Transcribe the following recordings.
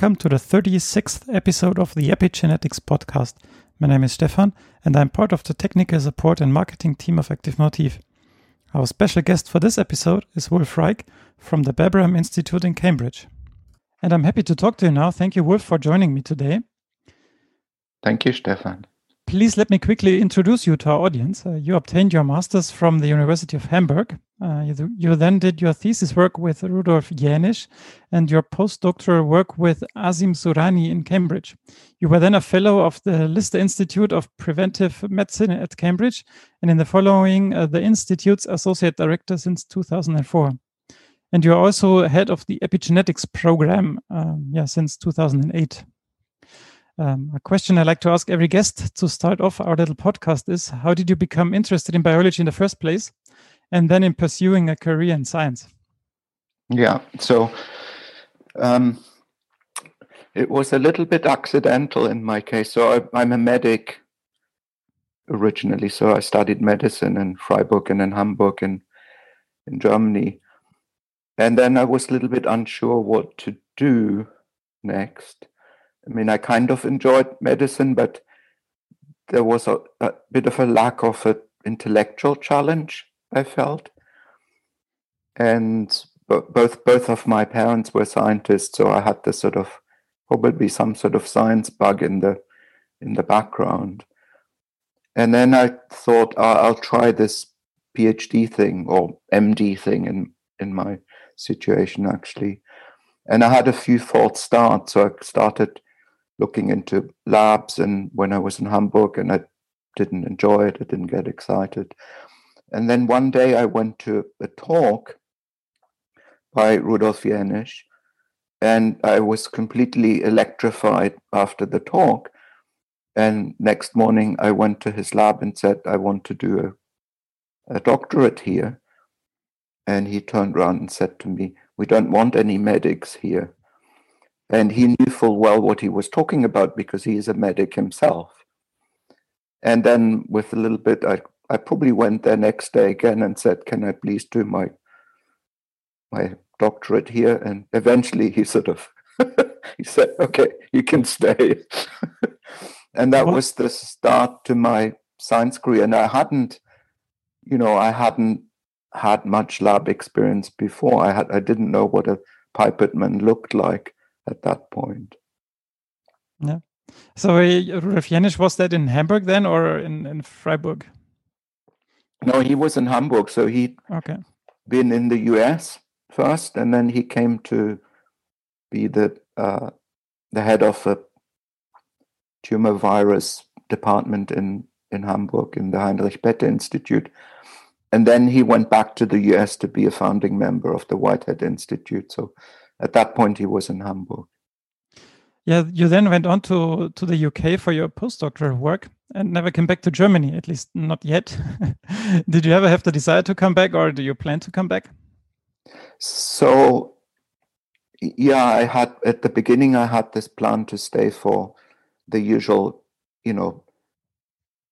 welcome to the 36th episode of the Epigenetics podcast. My name is Stefan, and I'm part of the technical support and marketing team of Active Motif. Our special guest for this episode is Wolf Reik from the Babraham Institute in Cambridge. And I'm happy to talk to you now. Thank you, Wolf, for joining me today. Thank you, Stefan. Please let me quickly introduce you to our audience. Uh, you obtained your master's from the University of Hamburg. Uh, you, you, then did your thesis work with Rudolf Jaenisch and your postdoctoral work with Azim Surani in Cambridge. You were then a fellow of the Lister Institute of Preventive Medicine at Cambridge, and in the following, uh, the Institute's associate director since 2004. And you're also head of the epigenetics program, um, yeah, since 2008. Um, a question I like to ask every guest to start off our little podcast is How did you become interested in biology in the first place and then in pursuing a career in science? Yeah, so um, it was a little bit accidental in my case. So I, am a medic originally, so I studied medicine in Freiburg and in Hamburg in, in Germany. And then I was a little bit unsure what to do next. I mean, I kind of enjoyed medicine, but there was a, a bit of a lack of an intellectual challenge. I felt, and both both of my parents were scientists, so I had this sort of probably some sort of science bug in the in the background. And then I thought I'll try this PhD thing or MD thing in in my situation actually. And I had a few false starts, so I started looking into labs and when I was in Hamburg and I didn't enjoy it, I didn't get excited. And then one day I went to a talk by Rudolf Jaenisch and I was completely electrified after the talk. And next morning I went to his lab and said, I want to do a, a doctorate here. And he turned around and said to me, We don't want any medics here. And he knew full well what he was talking about because he is a medic himself. And then, with a little bit, I, I probably went there next day again and said, Can I please do my my doctorate here? And eventually he sort of he said, Okay, you can stay. and that was the start to my science career. And I hadn't, you know, I hadn't had much lab experience before. I had I didn't know what a Pipetman looked like at that point. Yeah. So uh, Rudolf Jaenisch was that in Hamburg then or in, in Freiburg? No, he was in Hamburg. So he okay been in the US first, and then he came to be the uh, the head of a tumor virus department in in Hamburg in the Heinrich Pette Institute. And then he went back to the US to be a founding member of the Whitehead Institute. So at that point he was in Hamburg. Yeah, you then went on to, to the UK for your postdoctoral work and never came back to Germany, at least not yet. Did you ever have the desire to come back or do you plan to come back? So, yeah, I had at the beginning, I had this plan to stay for the usual, you know,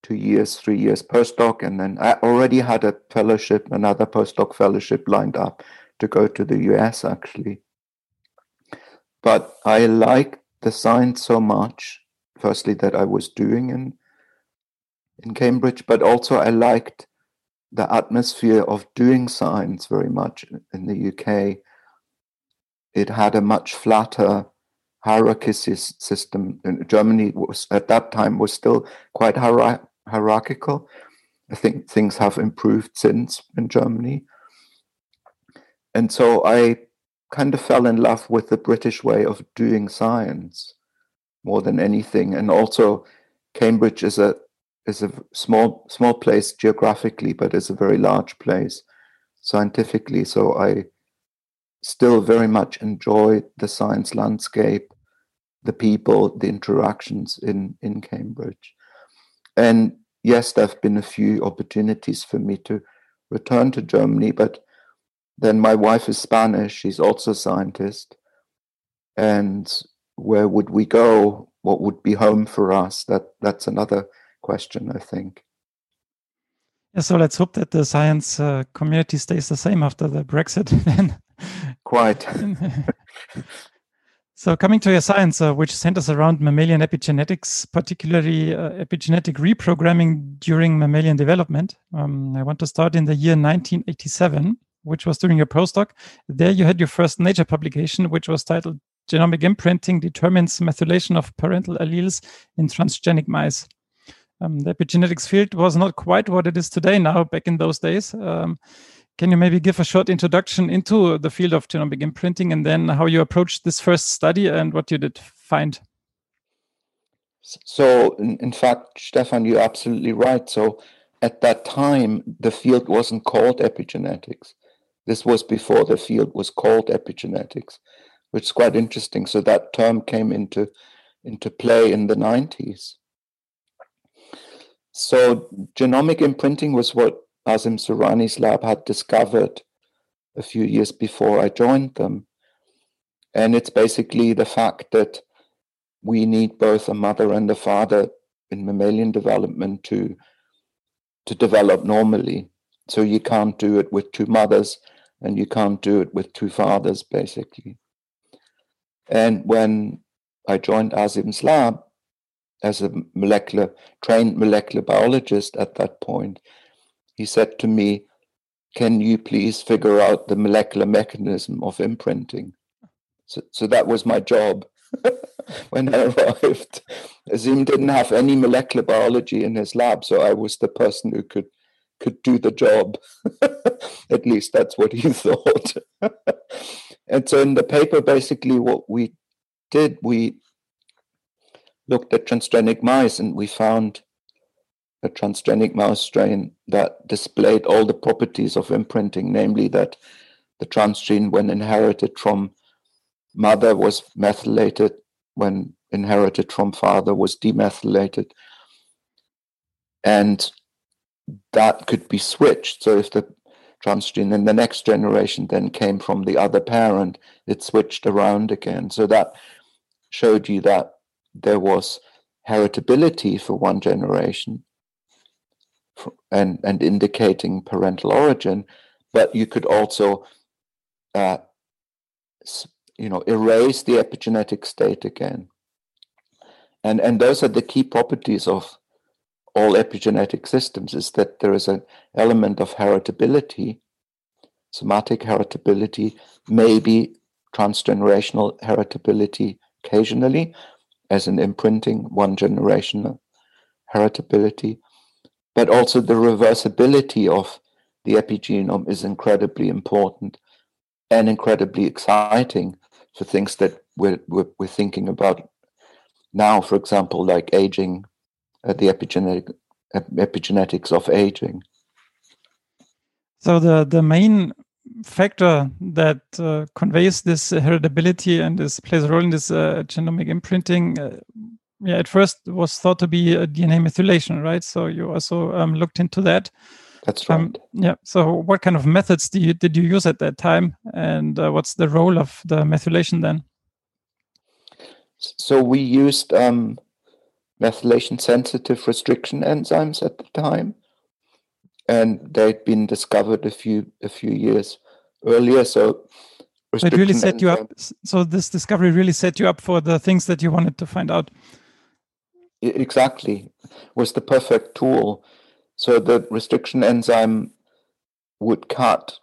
two years, three years postdoc. And then I already had a fellowship, another postdoc fellowship lined up to go to the US actually. But I liked the science so much, firstly, that I was doing in, in Cambridge, but also I liked the atmosphere of doing science very much in the UK. It had a much flatter hierarchy system. Germany was at that time was still quite hierarchical. I think things have improved since in Germany. And so I kind of fell in love with the British way of doing science more than anything. And also, Cambridge is a is a small small place geographically, but is a very large place scientifically. So I still very much enjoy the science landscape, the people, the interactions in in Cambridge. And yes, there have been a few opportunities for me to return to Germany, but then my wife is Spanish. She's also a scientist. And where would we go? What would be home for us? That that's another question, I think. Yeah, so let's hope that the science uh, community stays the same after the Brexit. Then, quite. So, coming to your science, uh, which centers around mammalian epigenetics, particularly uh, epigenetic reprogramming during mammalian development, um, I want to start in the year 1987, which was during your postdoc. There, you had your first Nature publication, which was titled Genomic Imprinting Determines Methylation of Parental Alleles in Transgenic Mice. Um, the epigenetics field was not quite what it is today now, back in those days. Um, can you maybe give a short introduction into the field of genomic imprinting and then how you approached this first study and what you did find? So, in, in fact, Stefan, you're absolutely right. So, at that time, the field wasn't called epigenetics. This was before the field was called epigenetics, which is quite interesting. So, that term came into, into play in the 90s. So, genomic imprinting was what Azim Surani's lab had discovered a few years before I joined them. And it's basically the fact that we need both a mother and a father in mammalian development to to develop normally. So you can't do it with two mothers and you can't do it with two fathers, basically. And when I joined Azim's lab as a molecular trained molecular biologist at that point, he said to me, Can you please figure out the molecular mechanism of imprinting? So, so that was my job when I arrived. Azim didn't have any molecular biology in his lab, so I was the person who could could do the job. At least that's what he thought. and so in the paper, basically what we did, we looked at transgenic mice and we found a transgenic mouse strain that displayed all the properties of imprinting, namely that the transgene, when inherited from mother, was methylated, when inherited from father, was demethylated. And that could be switched. So if the transgene in the next generation then came from the other parent, it switched around again. So that showed you that there was heritability for one generation and, and indicating parental origin, but you could also, uh, you know, erase the epigenetic state again. And, and those are the key properties of all epigenetic systems is that there is an element of heritability, somatic heritability, maybe transgenerational heritability occasionally, as an imprinting, one generation heritability, but also the reversibility of the epigenome is incredibly important and incredibly exciting for things that we're, we're, we're thinking about now, for example, like aging, the epigenetic, epigenetics of aging. So the, the main factor that uh, conveys this heritability and this plays a role in this uh, genomic imprinting uh, yeah, at first was thought to be a DNA methylation, right? So you also um, looked into that. That's um, right. Um, yeah. So what kind of methods did you, did you use at that time, and uh, what's the role of the methylation then? So we used um, methylation-sensitive restriction enzymes at the time, and they'd been discovered a few a few years earlier. So it really set you up. So this discovery really set you up for the things that you wanted to find out. Exactly, was the perfect tool. So the restriction enzyme would cut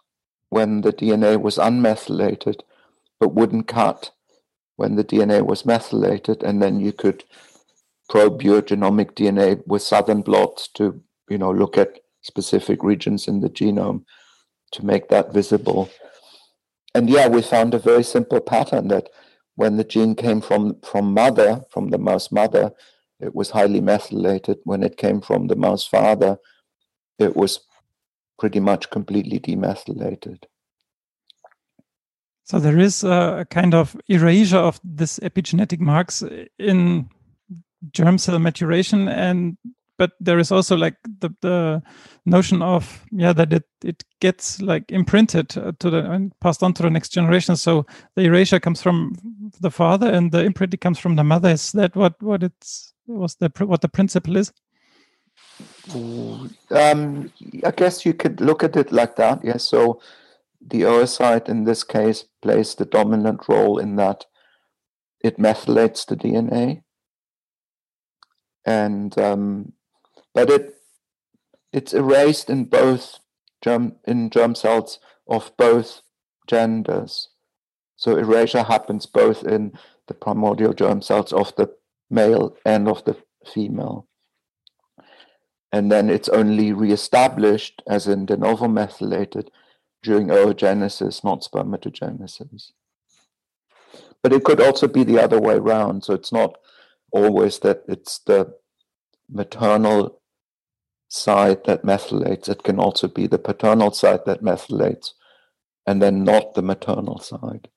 when the DNA was unmethylated, but wouldn't cut when the DNA was methylated, and then you could probe your genomic DNA with southern blots to, you know, look at specific regions in the genome to make that visible. And yeah, we found a very simple pattern that when the gene came from from mother, from the mouse mother, it was highly methylated. When it came from the mouse father, it was pretty much completely demethylated. So there is a kind of erasure of this epigenetic marks in germ cell maturation, and but there is also like the the notion of yeah that it it gets like imprinted to the and passed on to the next generation. So the erasure comes from the father, and the imprinting comes from the mother. Is that what what it's was the what the principle is? Um, I guess you could look at it like that. Yes. So the oocyte in this case plays the dominant role in that it methylates the DNA, and um, but it it's erased in both germ in germ cells of both genders. So erasure happens both in the primordial germ cells of the male and of the female. And then it's only reestablished as in de novo methylated during oogenesis, not spermatogenesis. But it could also be the other way around. So it's not always that it's the maternal side that methylates. It can also be the paternal side that methylates and then not the maternal side.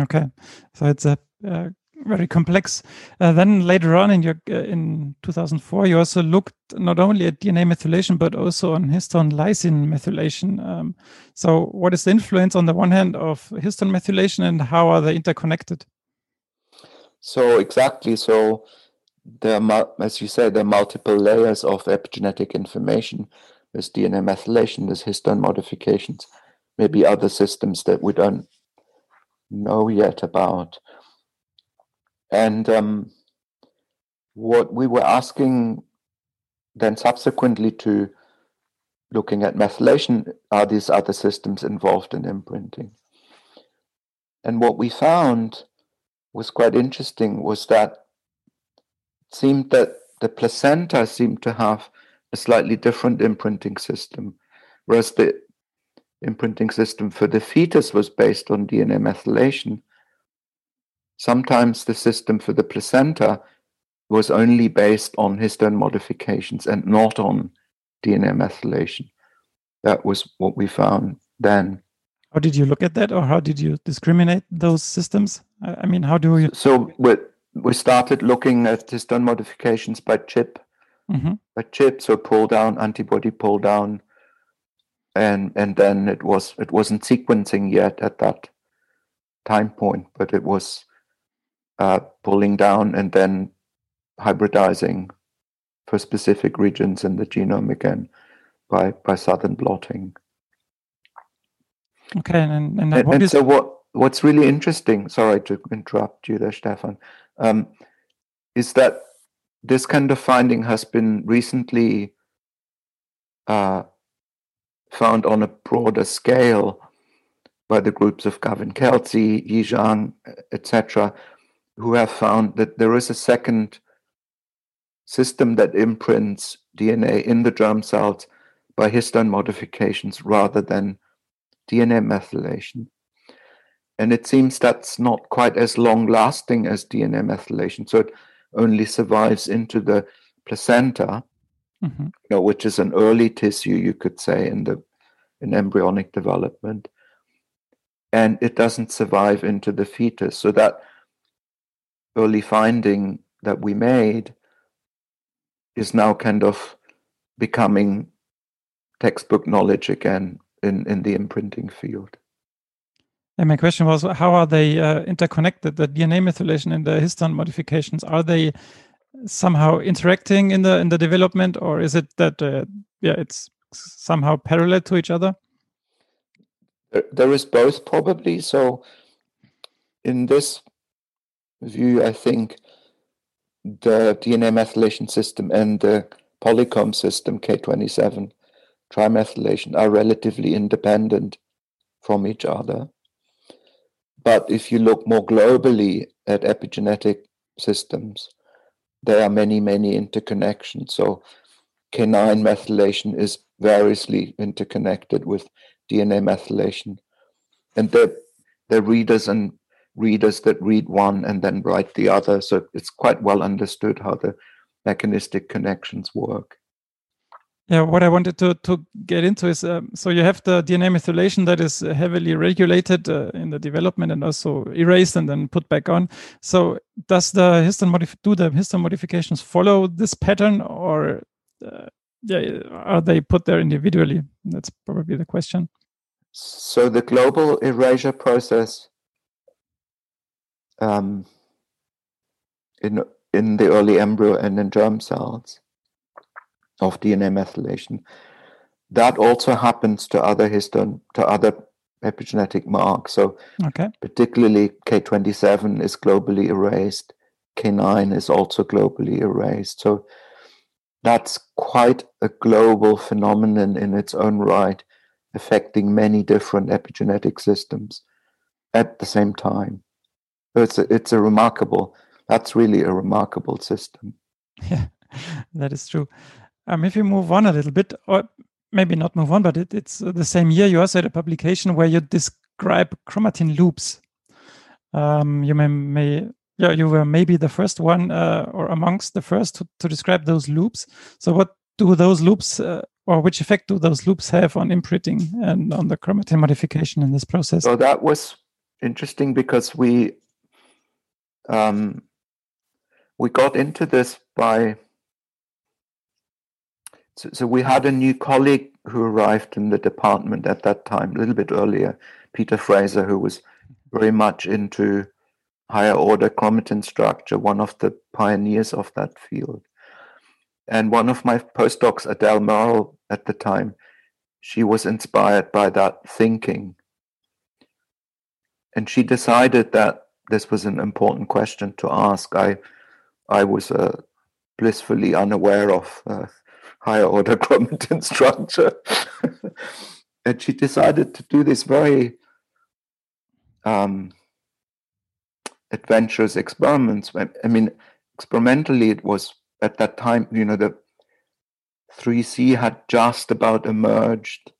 Okay. So it's a, a very complex. Uh, then later on in your uh, in 2004, you also looked not only at DNA methylation but also on histone lysine methylation. Um, so, what is the influence on the one hand of histone methylation, and how are they interconnected? So exactly. So there, are, as you said, there are multiple layers of epigenetic information. There's DNA methylation. There's histone modifications. Maybe other systems that we don't know yet about. And um, what we were asking then subsequently to looking at methylation are these other systems involved in imprinting. And what we found was quite interesting was that it seemed that the placenta seemed to have a slightly different imprinting system, whereas the imprinting system for the fetus was based on DNA methylation. Sometimes the system for the placenta was only based on histone modifications and not on DNA methylation. That was what we found then. How did you look at that, or how did you discriminate those systems? I mean, how do you? So we we started looking at histone modifications by chip, mm-hmm. by chip, so pull down, antibody pull down, and and then it was it wasn't sequencing yet at that time point, but it was uh, pulling down and then hybridizing for specific regions in the genome again by by southern blotting. Okay, and and, and, and so what what's really interesting? Sorry to interrupt you there, Stefan. Um, is that this kind of finding has been recently uh, found on a broader scale by the groups of Gavin Kelsey, Yi Zhang, etc., who have found that there is a second system that imprints DNA in the germ cells by histone modifications rather than DNA methylation. And it seems that's not quite as long lasting as DNA methylation. So it only survives into the placenta, mm-hmm. you know, which is an early tissue, you could say, in the in embryonic development. And it doesn't survive into the fetus. So that early finding that we made is now kind of becoming textbook knowledge again in, in the imprinting field. And my question was, how are they uh, interconnected? The DNA methylation and the histone modifications are they somehow interacting in the in the development, or is it that uh, yeah, it's somehow parallel to each other? There is both probably. So, in this view, I think the DNA methylation system and the polycomb system K27 trimethylation are relatively independent from each other. But if you look more globally at epigenetic systems, there are many, many interconnections. So K9 methylation is variously interconnected with DNA methylation. And the, the readers and readers that read one and then write the other. So it's quite well understood how the mechanistic connections work. Yeah, what I wanted to, to get into is um, so you have the DNA methylation that is heavily regulated uh, in the development and also erased and then put back on. So does the histone modif- do the histone modifications follow this pattern or uh, yeah, are they put there individually? That's probably the question. So the global erasure process um, in in the early embryo and in germ cells of DNA methylation. That also happens to other histone to other epigenetic marks. So, okay. particularly K27 is globally erased, K9 is also globally erased. So, that's quite a global phenomenon in its own right, affecting many different epigenetic systems at the same time. So it's a, it's a remarkable. That's really a remarkable system. Yeah, that is true. Um, if you move on a little bit, or maybe not move on, but it, it's the same year you also had a publication where you describe chromatin loops. Um, you may, may yeah, you were maybe the first one uh, or amongst the first to, to, describe those loops. So, what do those loops, uh, or which effect do those loops have on imprinting and on the chromatin modification in this process? So that was interesting because we um, we got into this by so, so we had a new colleague who arrived in the department at that time, a little bit earlier, Peter Fraser, who was very much into higher order chromatin structure, one of the pioneers of that field. And one of my postdocs, Adele Murrell, at the time, she was inspired by that thinking. And she decided that this was an important question to ask. I, I was uh, blissfully unaware of uh, higher order chromatin structure. and she decided to do this very um, adventurous experiments. I mean, experimentally, it was at that time, you know, the 3C had just about emerged.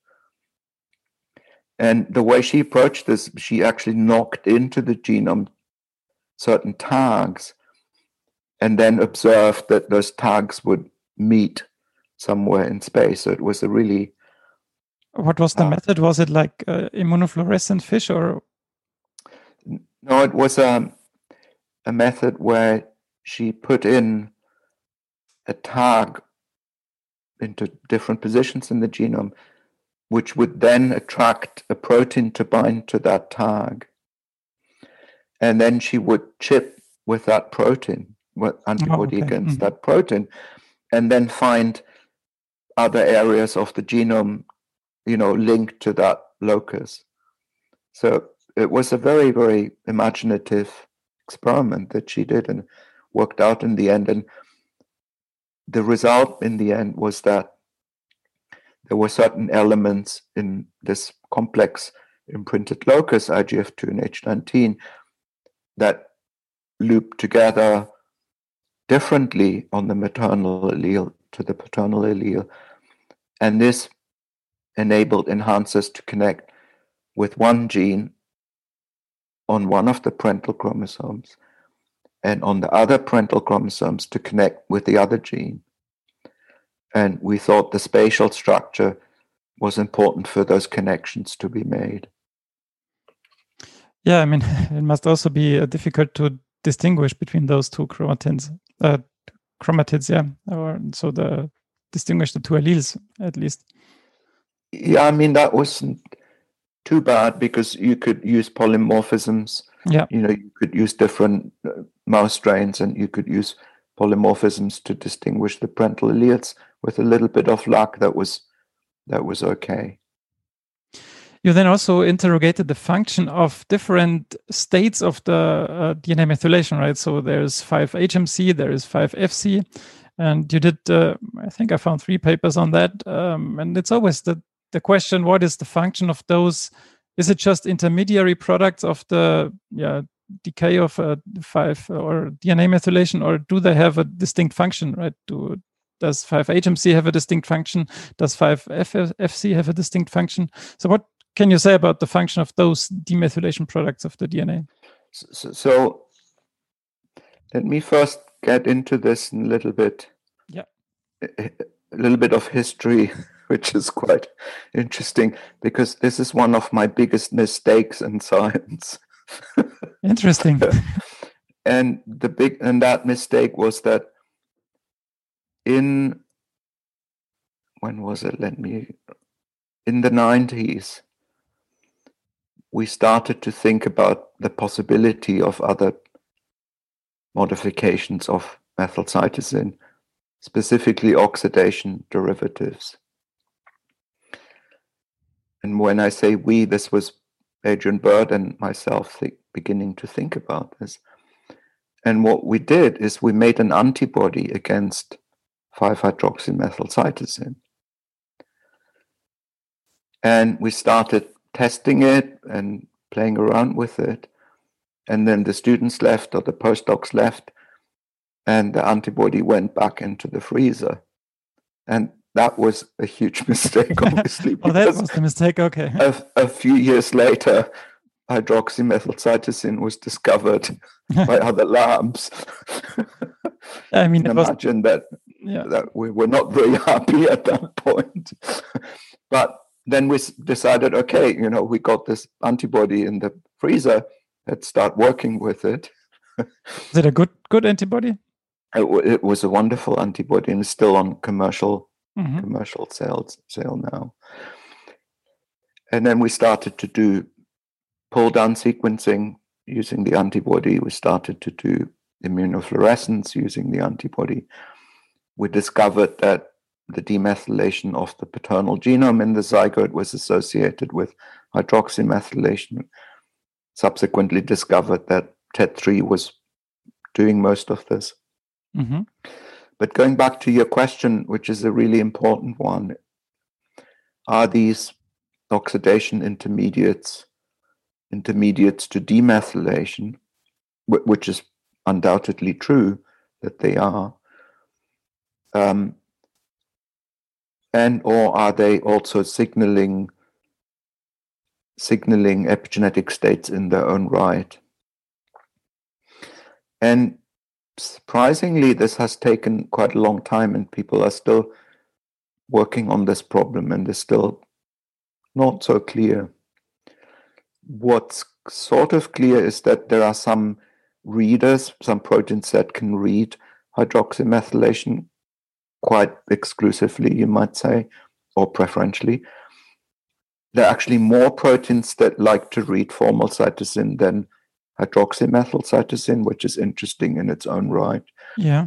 And the way she approached this, she actually knocked into the genome certain tags and then observed that those tags would meet somewhere in space. So it was a really. What was the uh, method? Was it like uh, immunofluorescent fish or? No, it was a, um, a method where she put in a tag into different positions in the genome, which would then attract a protein to bind to that tag. And then she would chip with that protein, with antibody oh, okay. against mm-hmm. that protein, and then find other areas of the genome, you know, linked to that locus. So it was a very, very imaginative experiment that she did and worked out in the end. And the result in the end was that there were certain elements in this complex imprinted locus, IGF2 and H19, that loop together differently on the maternal allele to the paternal allele and this enabled enhancers to connect with one gene on one of the parental chromosomes and on the other parental chromosomes to connect with the other gene. And we thought the spatial structure was important for those connections to be made. Yeah, I mean, it must also be uh, difficult to distinguish between those two chromatins, uh, chromatids, yeah, or so the distinguish the two alleles at least. Yeah, I mean that wasn't too bad because you could use polymorphisms. Yeah, you know, you could use different uh, mouse strains, and you could use polymorphisms to distinguish the parental alleles. With a little bit of luck, that was that was okay. You then also interrogated the function of different states of the uh, DNA methylation, right? So there's 5-HMC, there is 5-FC, and you did uh, i think i found three papers on that um, and it's always the, the question what is the function of those is it just intermediary products of the yeah decay of uh, five or dna methylation or do they have a distinct function right do does 5-HMC have a distinct function? Does 5-FC have a distinct function? So, what can you say about the function of those demethylation products of the DNA? So, so let me first get into this a little bit. Yeah. A little bit of history, which is quite interesting because this is one of my biggest mistakes in science. Interesting. and the big and that mistake was that in when was it? Let me in the 90s we started to think about the possibility of other modifications of methylcytosine, specifically oxidation derivatives. And when I say we, this was Adrian Bird and myself think, beginning to think about this. And what we did is we made an antibody against 5-hydroxymethylcytosine. And we started testing it and playing around with it. And then the students left or the postdocs left, and the antibody went back into the freezer. And that was a huge mistake, obviously. oh, that was the mistake. Okay. A, a few years later, hydroxymethylcytosine was discovered by other labs. I mean, imagine was, that yeah. that we were not very happy at that point. but then we decided, okay, you know, we got this antibody in the freezer. Let's start working with it. Is it a good good antibody? It, it was a wonderful antibody and still on commercial mm-hmm. commercial sales sale now. And then we started to do pull down sequencing using the antibody. We started to do immunofluorescence using the antibody. We discovered that the demethylation of the paternal genome in the zygote was associated with hydroxymethylation. Subsequently discovered that TET3 was doing most of this. Mm-hmm. But going back to your question, which is a really important one, are these oxidation intermediates intermediates to demethylation, which is undoubtedly true that they are, um, and or are they also signaling signaling epigenetic states in their own right? And surprisingly, this has taken quite a long time, and people are still working on this problem, and it's still not so clear. What's sort of clear is that there are some readers, some proteins that can read hydroxymethylation quite exclusively, you might say, or preferentially. There are actually more proteins that like to read formylcytosine than hydroxymethylcytosine, which is interesting in its own right. Yeah.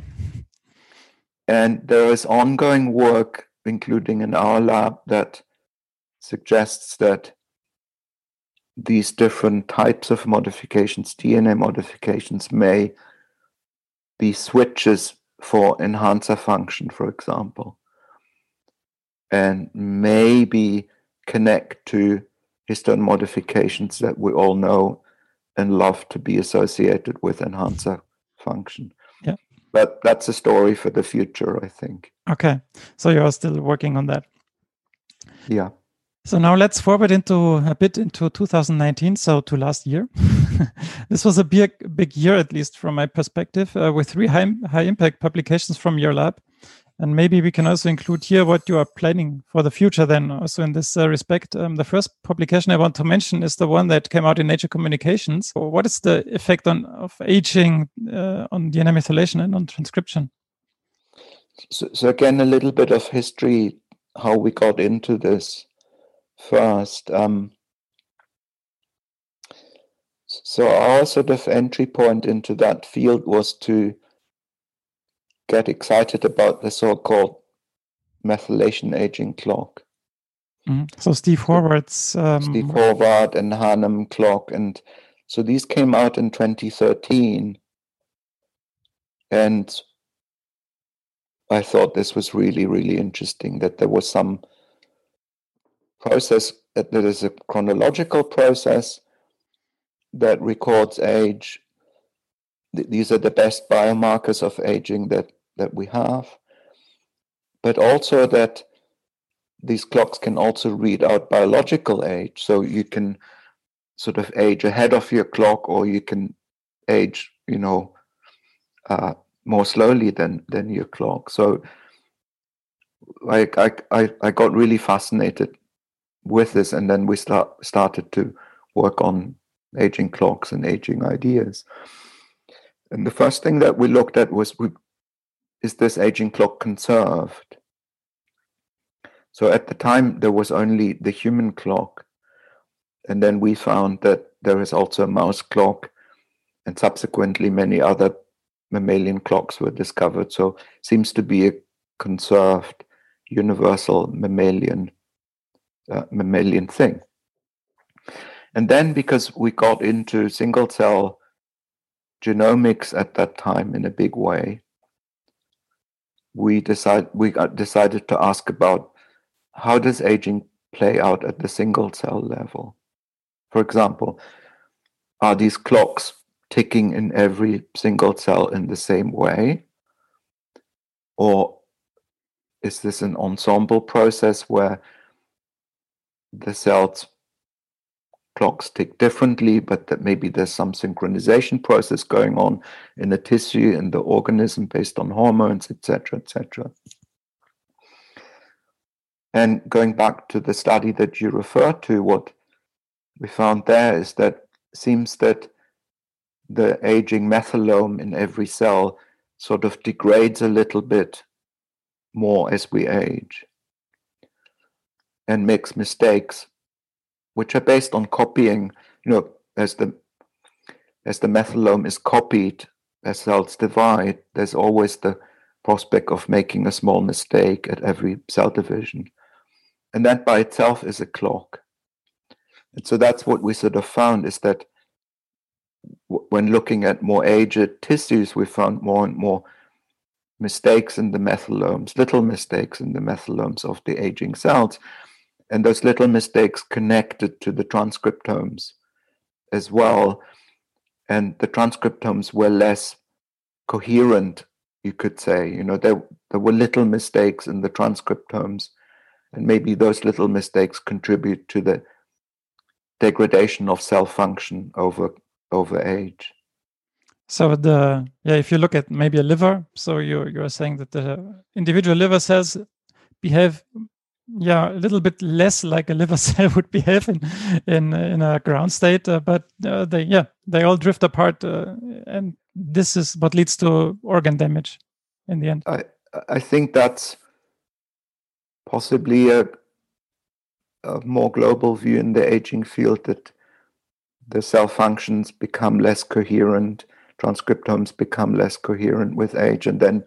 And there is ongoing work, including in our lab, that suggests that these different types of modifications, DNA modifications, may be switches for enhancer function, for example, and maybe connect to histone modifications that we all know and love to be associated with enhancer function. Yeah. But that's a story for the future, I think. Okay. So you are still working on that. Yeah. So now let's forward into a bit into 2019, so to last year. this was a big, big year, at least from my perspective, uh, with three high, high impact publications from your lab. And maybe we can also include here what you are planning for the future, then, also in this uh, respect. Um, the first publication I want to mention is the one that came out in Nature Communications. What is the effect on of aging uh, on DNA methylation and on transcription? So, so, again, a little bit of history, how we got into this first. Um, so our sort of entry point into that field was to get excited about the so-called methylation aging clock. Mm-hmm. So Steve Horvath's um... Steve Horvath and Hannum clock, and so these came out in 2013, and I thought this was really really interesting that there was some process that there is a chronological process that records age. These are the best biomarkers of aging that, that we have. But also that these clocks can also read out biological age. So you can sort of age ahead of your clock or you can age, you know, uh, more slowly than, than your clock. So I, I, I got really fascinated with this, and then we start started to work on aging clocks and aging ideas. And the first thing that we looked at was we, is this aging clock conserved? So at the time, there was only the human clock. And then we found that there is also a mouse clock, and subsequently, many other mammalian clocks were discovered. So seems to be a conserved universal mammalian uh, mammalian thing. And then because we got into single cell genomics at that time in a big way, we decide we decided to ask about how does aging play out at the single cell level. For example, are these clocks ticking in every single cell in the same way? Or is this an ensemble process where the cells clocks tick differently, but that maybe there's some synchronization process going on in the tissue in the organism based on hormones, etc., etc. And going back to the study that you referred to, what we found there is that seems that the aging methylome in every cell sort of degrades a little bit more as we age and makes mistakes which are based on copying you know as the as the methylome is copied as cells divide. There's always the prospect of making a small mistake at every cell division. And that by itself is a clock. And so that's what we sort of found is that when looking at more aged tissues we found more and more mistakes in the methylomes, little mistakes in the methylomes of the aging cells. And those little mistakes connected to the transcriptomes as well. And the transcriptomes were less coherent, you could say. You know, there, there were little mistakes in the transcriptomes. And maybe those little mistakes contribute to the degradation of cell function over over age. So the yeah, if you look at maybe a liver, so you you're saying that the individual liver cells behave yeah a little bit less like a liver cell would behave in in in a ground state, uh, but uh, they yeah they all drift apart, uh, and this is what leads to organ damage in the end. I I think that's possibly a a more global view in the aging field that the cell functions become less coherent transcriptomes become less coherent with age and then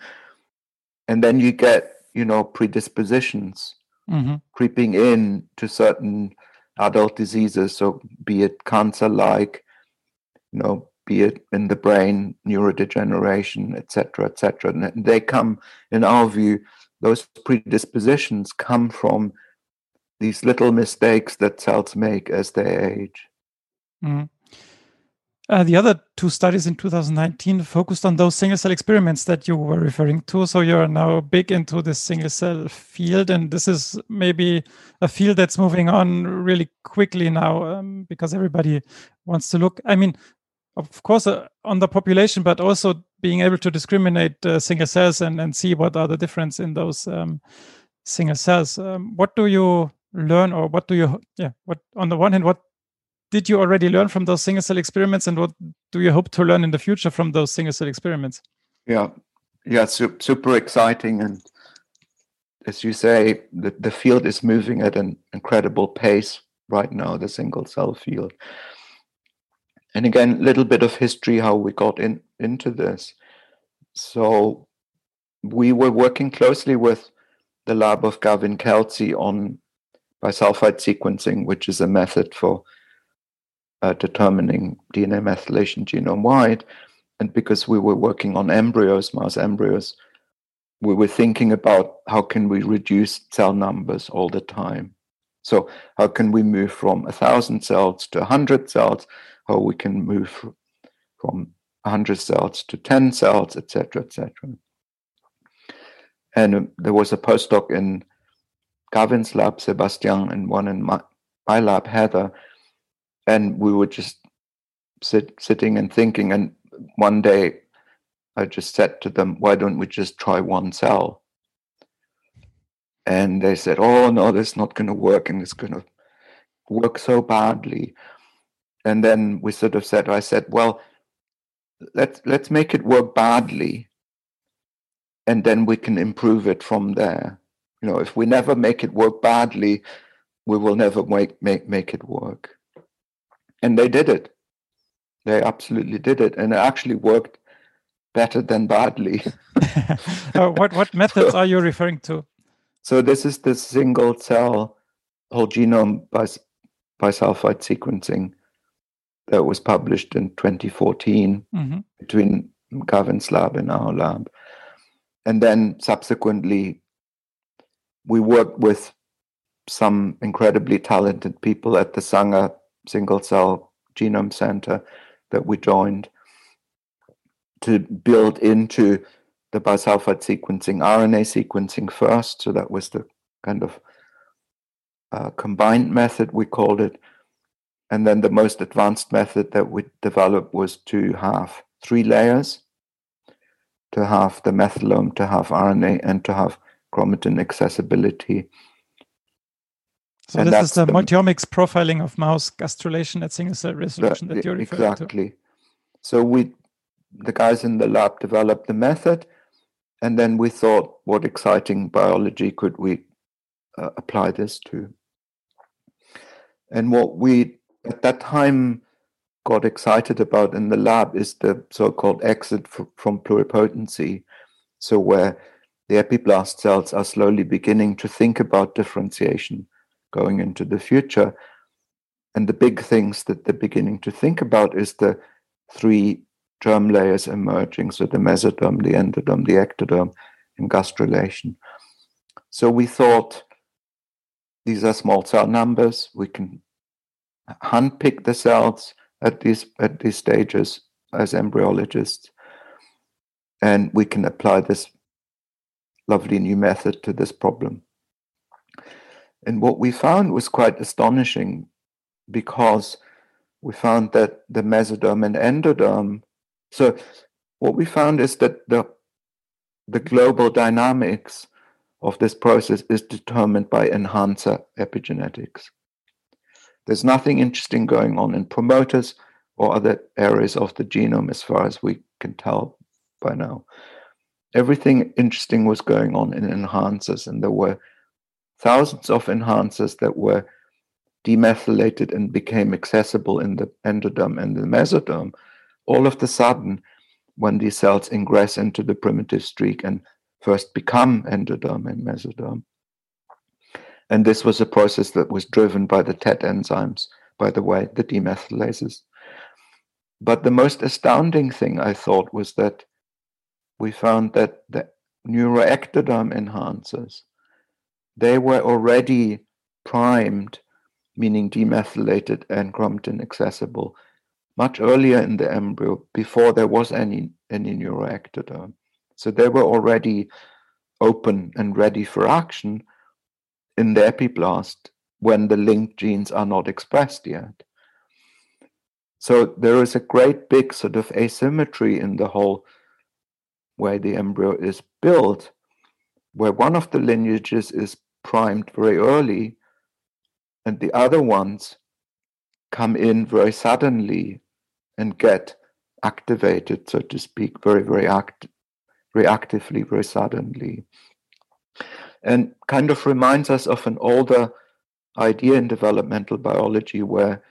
and then you get you know predispositions mm-hmm. creeping in to certain adult diseases so be it cancer like you know be it in the brain neurodegeneration etc etc and they come in our view those predispositions come from these little mistakes that cells make as they age mm. Uh, the other two studies in 2019 focused on those single cell experiments that you were referring to. So you're now big into this single cell field, and this is maybe a field that's moving on really quickly now um, because everybody wants to look. I mean, of course, uh, on the population, but also being able to discriminate uh, single cells and, and see what are the difference in those um, single cells. Um, what do you learn, or what do you, yeah, what on the one hand, what did you already learn from those single cell experiments and what do you hope to learn in the future from those single cell experiments? Yeah. Yeah su- super exciting and as you say the, the field is moving at an incredible pace right now the single cell field. And again a little bit of history how we got in into this. So we were working closely with the lab of Gavin Kelsey on bisulfite sequencing, which is a method for uh, determining DNA methylation genome wide. And because we were working on embryos, mouse embryos, we were thinking about how can we reduce cell numbers all the time. So how can we move from a thousand cells to a hundred cells? How we can move from hundred cells to ten cells, etc., etc. And um, there was a postdoc in Gavin's lab, Sebastian, and one in my, my lab, Heather, and we were just sit, sitting and thinking. And one day, I just said to them, "Why don't we just try one cell?" And they said, "Oh no, that's not going to work, and it's going to work so badly." And then we sort of said, "I said, well, let's let's make it work badly, and then we can improve it from there." You know, if we never make it work badly, we will never make make make it work and they did it. They absolutely did it, and it actually worked better than badly. uh, what what methods so, are you referring to? So this is the single cell whole genome bisulfite sequencing that was published in 2014 mm-hmm. between Gavin's lab and our lab. And then subsequently, we worked with some incredibly talented people at the Sanger Single Cell Genome Center that we joined to build into the bisulfite sequencing RNA sequencing first. So that was the kind of uh, combined method, we called it. And then the most advanced method that we developed was to have three layers to have the methylome, to have RNA, and to have chromatin accessibility. So and this is the, the multiomics profiling of mouse gastrulation at single cell resolution the, that you're referring exactly. to. So we, the guys in the lab, developed the method, and then we thought, what exciting biology could we uh, apply this to? And what we at that time got excited about in the lab is the so-called exit from pluripotency. So where the epiblast cells are slowly beginning to think about differentiation going into the future. And the big things that they're beginning to think about is the three germ layers emerging, so the mesoderm, the endoderm, the ectoderm, and gastrulation. So we thought these are small cell numbers. We can handpick the cells at these at these stages as embryologists, and we can apply this lovely new method to this problem. And what we found was quite astonishing because we found that the mesoderm and endoderm. So, what we found is that the, the global dynamics of this process is determined by enhancer epigenetics. There's nothing interesting going on in promoters or other areas of the genome as far as we can tell by now. Everything interesting was going on in enhancers, and there were thousands of enhancers that were demethylated and became accessible in the endoderm and the mesoderm. All of the sudden, when these cells ingress into the primitive streak and first become endoderm and mesoderm, and this was a process that was driven by the TET enzymes, by the way, the demethylases. But the most astounding thing I thought was that we found that the neuroectoderm enhancers, they were already primed, meaning demethylated and chromatin accessible, much earlier in the embryo, before there was any, any neuroectoderm. So they were already open and ready for action in the epiblast when the linked genes are not expressed yet. So there is a great big sort of asymmetry in the whole way the embryo is built, where one of the lineages is primed very early and the other ones come in very suddenly and get activated, so to speak, very, very act- reactively, very suddenly and kind of reminds us of an older idea in developmental biology where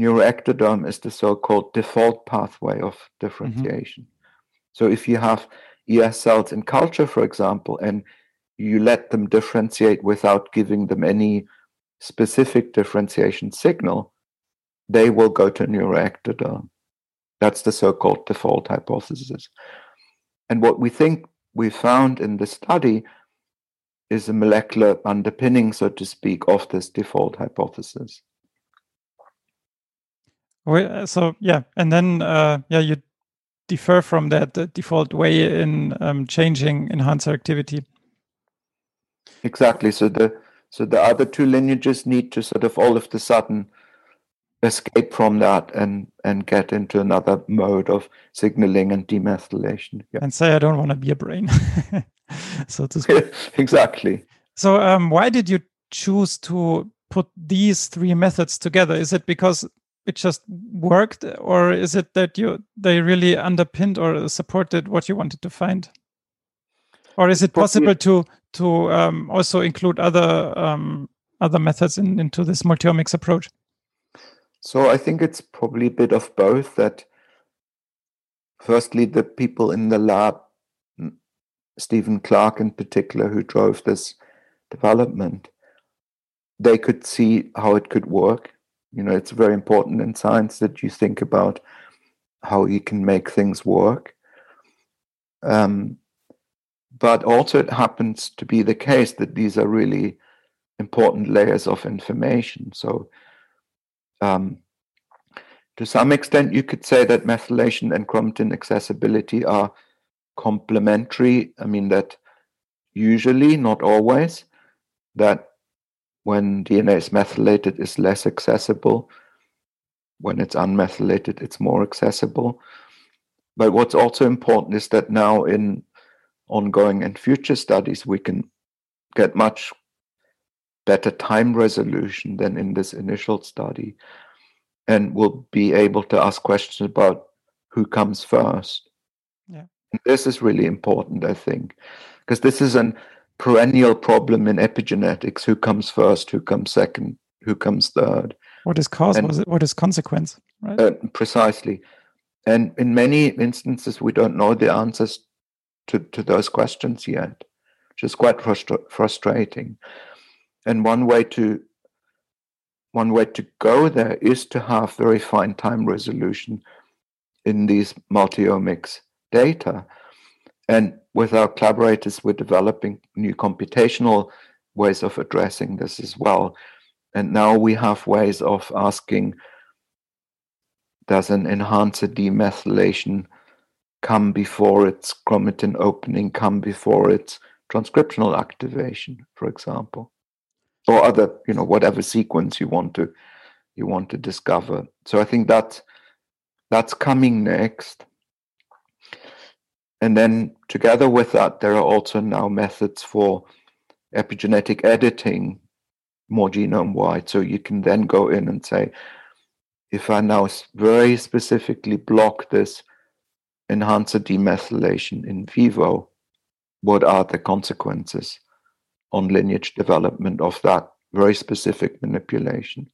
neuroectoderm is the so-called default pathway of differentiation. Mm-hmm. So if you have ES cells in culture, for example, and you let them differentiate without giving them any specific differentiation signal, they will go to neuroectoderm. That's the so-called default hypothesis. And what we think we found in the study is a molecular underpinning, so to speak, of this default hypothesis. Well, uh, so yeah, and then uh, yeah, you differ from that default way in um, changing enhancer activity. Exactly. So the so the other two lineages need to sort of all of the sudden escape from that and and get into another mode of signaling and demethylation. Yeah. And say I don't want to be a brain. so to speak. exactly. So, um, why did you choose to put these three methods together? Is it because it just worked, or is it that you they really underpinned or supported what you wanted to find? Or is it possible to to um, also include other um, other methods in, into this multiomics approach? So I think it's probably a bit of both. That firstly, the people in the lab Stephen Clark in particular, who drove this development, they could see how it could work. You know, it's very important in science that you think about how you can make things work. Um, but also, it happens to be the case that these are really important layers of information. So, um, to some extent, you could say that methylation and chromatin accessibility are complementary. I mean, that usually, not always, that when DNA is methylated is less accessible. When it's unmethylated, it's more accessible. But what's also important is that now in ongoing and future studies, we can get much better time resolution than in this initial study. And we'll be able to ask questions about who comes first. Yeah. And this is really important, I think, because this is an perennial problem in epigenetics who comes first, who comes second, who comes third. What is cause? And, what is consequence? Right? Uh, precisely. And in many instances, we don't know the answers to, to those questions yet, which is quite frustra- frustrating. And one way to one way to go there is to have very fine time resolution in these multiomics data. And with our collaborators, we're developing new computational ways of addressing this as well. And now we have ways of asking does an enhancer demethylation come before its chromatin opening, come before its transcriptional activation, for example, or other, you know, whatever sequence you want to you want to discover. So I think that's that's coming next. And then together with that, there are also now methods for epigenetic editing more genome wide. So you can then go in and say, if I now very specifically block this enhancer demethylation in vivo, what are the consequences on lineage development of that very specific manipulation?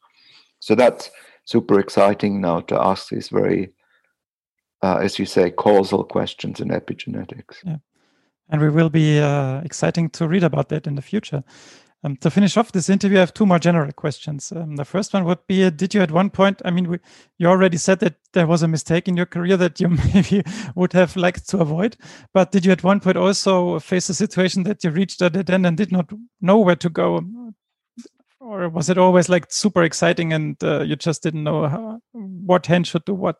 So that's super exciting now to ask these very, uh, as you say, causal questions in epigenetics. Yeah. And we will be uh, exciting to read about that in the future. Um, to finish off this interview, I have two more general questions. Um, the first one would be: uh, Did you at one point? I mean, we, you already said that there was a mistake in your career that you maybe would have liked to avoid. But did you at one point also face a situation that you reached a dead end and did not know where to go, or was it always like super exciting and uh, you just didn't know how, what hand should do what?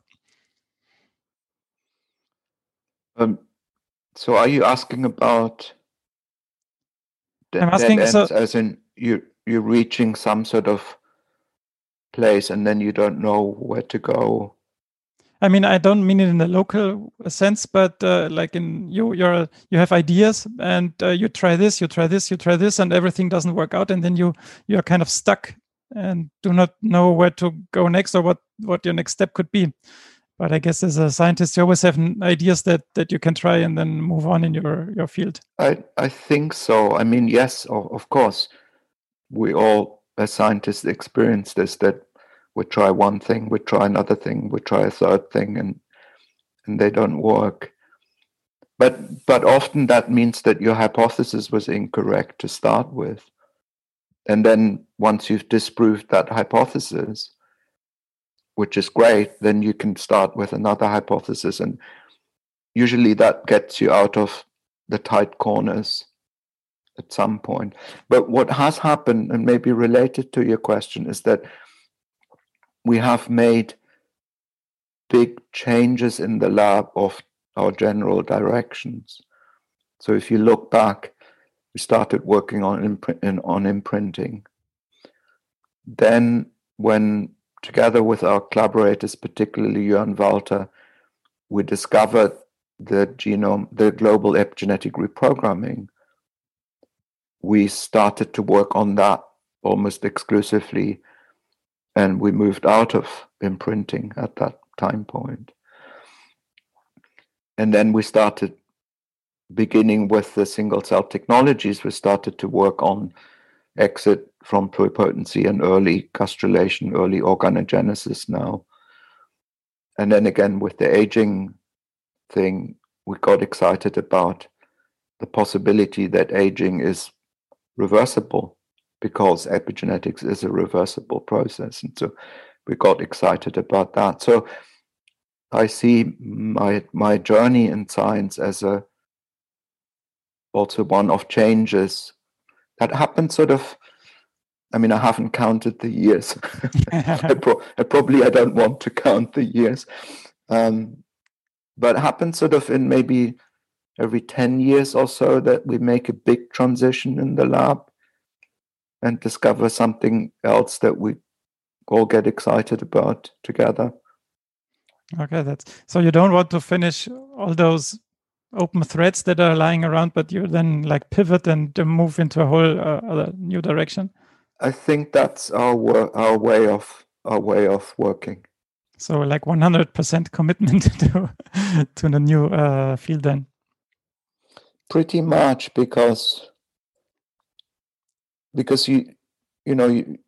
Um, so, are you asking about? I'm asking so, as in you you're reaching some sort of place and then you don't know where to go. I mean, I don't mean it in a local sense, but uh, like in you, you're you have ideas and uh, you try this, you try this, you try this, and everything doesn't work out, and then you you're kind of stuck and do not know where to go next or what what your next step could be but I guess as a scientist, you always have ideas that that you can try and then move on in your your field. I I think so. I mean, yes, of course, we all as scientists experience this. That we try one thing, we try another thing, we try a third thing, and and they don't work. But but often that means that your hypothesis was incorrect to start with, and then once you've disproved that hypothesis which is great, then you can start with another hypothesis. And usually that gets you out of the tight corners at some point. But what has happened, and maybe related to your question, is that we have made big changes in the lab of our general directions. So if you look back, we started working on imprint, on imprinting. Then when together with our collaborators, particularly Jörn Walter, we discovered the genome, the global epigenetic reprogramming. We started to work on that almost exclusively, and we moved out of imprinting at that time point. And then we started, beginning with the single cell technologies, we started to work on exit from pluripotency and early gastrulation, early organogenesis now. And then again, with the aging thing, we got excited about the possibility that aging is reversible because epigenetics is a reversible process. And so we got excited about that. So I see my my journey in science as a also one of changes that happened sort of I mean, I haven't counted the years. I, pro- I, probably I don't want to count the years, um, but it happens sort of in maybe every ten years or so that we make a big transition in the lab and discover something else that we all get excited about together. Okay, that's so you don't want to finish all those open threads that are lying around, but you then like pivot and move into a whole uh, other new direction. I think that's our our way of our way of working. So like 100% commitment to to the new uh, field then. Pretty much because because you you know you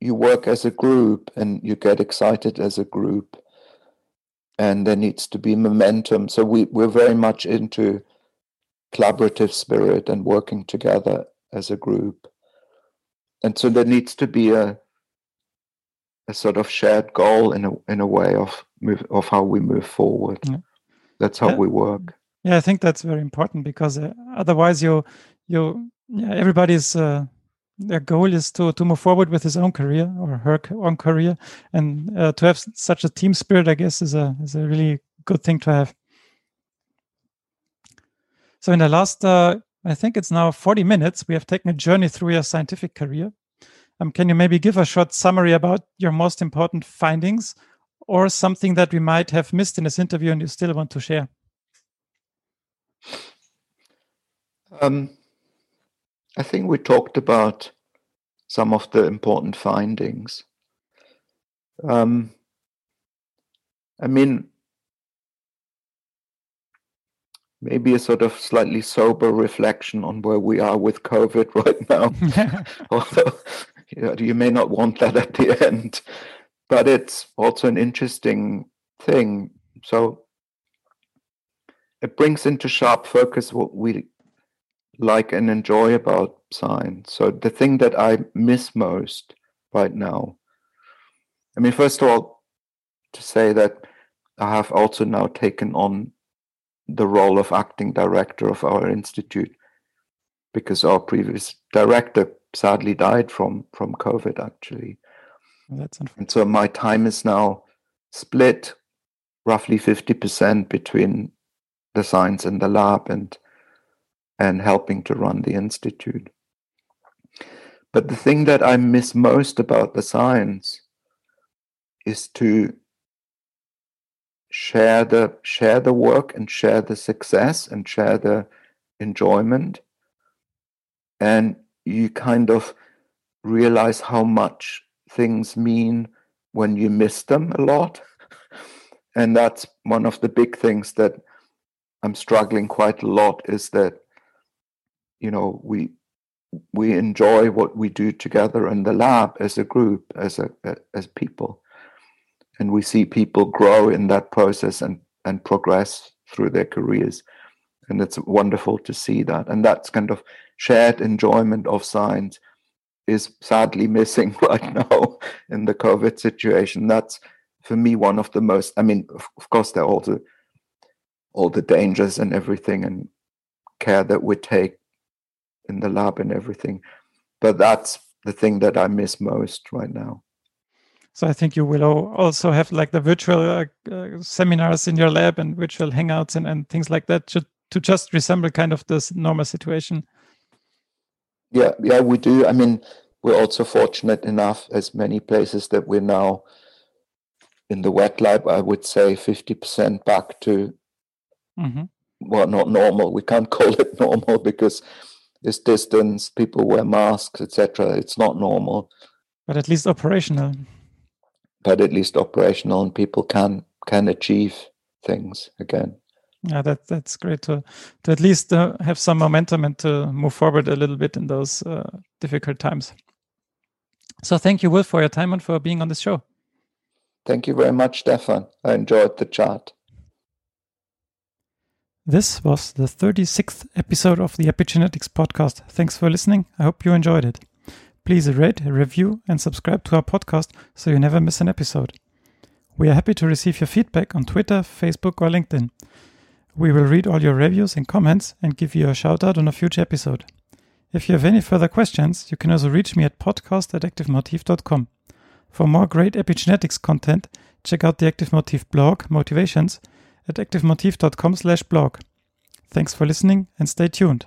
you work as a group and you get excited as a group and there needs to be momentum so we we're very much into collaborative spirit and working together as a group and so there needs to be a a sort of shared goal in a in a way of move of how we move forward. Yeah. That's how yeah. we work. Yeah, I think that's very important because uh, otherwise you you yeah everybody's uh, their goal is to to move forward with his own career or her own career, and uh, to have such a team spirit, I guess, is a is a really good thing to have. So in the last uh, I think it's now 40 minutes. We have taken a journey through your scientific career. Um, can you maybe give a short summary about your most important findings or something that we might have missed in this interview and you still want to share? Um, I think we talked about some of the important findings. Um, I mean, maybe a sort of slightly sober reflection on where we are with COVID right now. Although you, know, you may not want that at the end, but it's also an interesting thing. So it brings into sharp focus what we like and enjoy about science. So the thing that I miss most right now, I mean, first of all, to say that I have also now taken on the role of acting director of our institute because our previous director sadly died from from COVID actually. that's and so my time is now split roughly 50% between the science and the lab and and helping to run the institute. But the thing that I miss most about the science is to share the share the work and share the success and share the enjoyment. And you kind of realize how much things mean when you miss them a lot. And that's one of the big things that i'm struggling quite a lot is that you know we we enjoy what we do together in the lab as a group as a as people and we see people grow in that process and and progress through their careers. And it's wonderful to see that. And that's kind of shared enjoyment of science is sadly missing right now in the covid situation. That's for me one of the most i mean of, course there are all the all the dangers and everything and care that we take in the lab and everything. But that's the thing that i miss most right now so I think you will also have like the virtual uh, uh, seminars in your lab and virtual hangouts and, and things like that to, to just resemble kind of this normal situation. Yeah, yeah, we do. I mean, we're also fortunate enough as many places that we're now in the wet lab, I would say 50% back to, mm-hmm. well, not normal. We can't call it normal because this distance, people wear masks, etc. It's not normal. But at least operational but at least operational and people can can achieve things again. Yeah that that's great to to at least uh, have some momentum and to move forward a little bit in those uh, difficult times. So thank you will for your time and for being on this show. Thank you very much stefan. I enjoyed the chat. This was the 36th episode of the epigenetics podcast. Thanks for listening. I hope you enjoyed it Please rate, review, and subscribe to our podcast so you never miss an episode. We are happy to receive your feedback on Twitter, Facebook, or LinkedIn. We will read all your reviews and comments and give you a shout out on a future episode. If you have any further questions, you can also reach me at podcast at. For more great epigenetics content, check out the Active Motif blog, Motivations, at activemotif.com slash blog. Thanks for listening and stay tuned.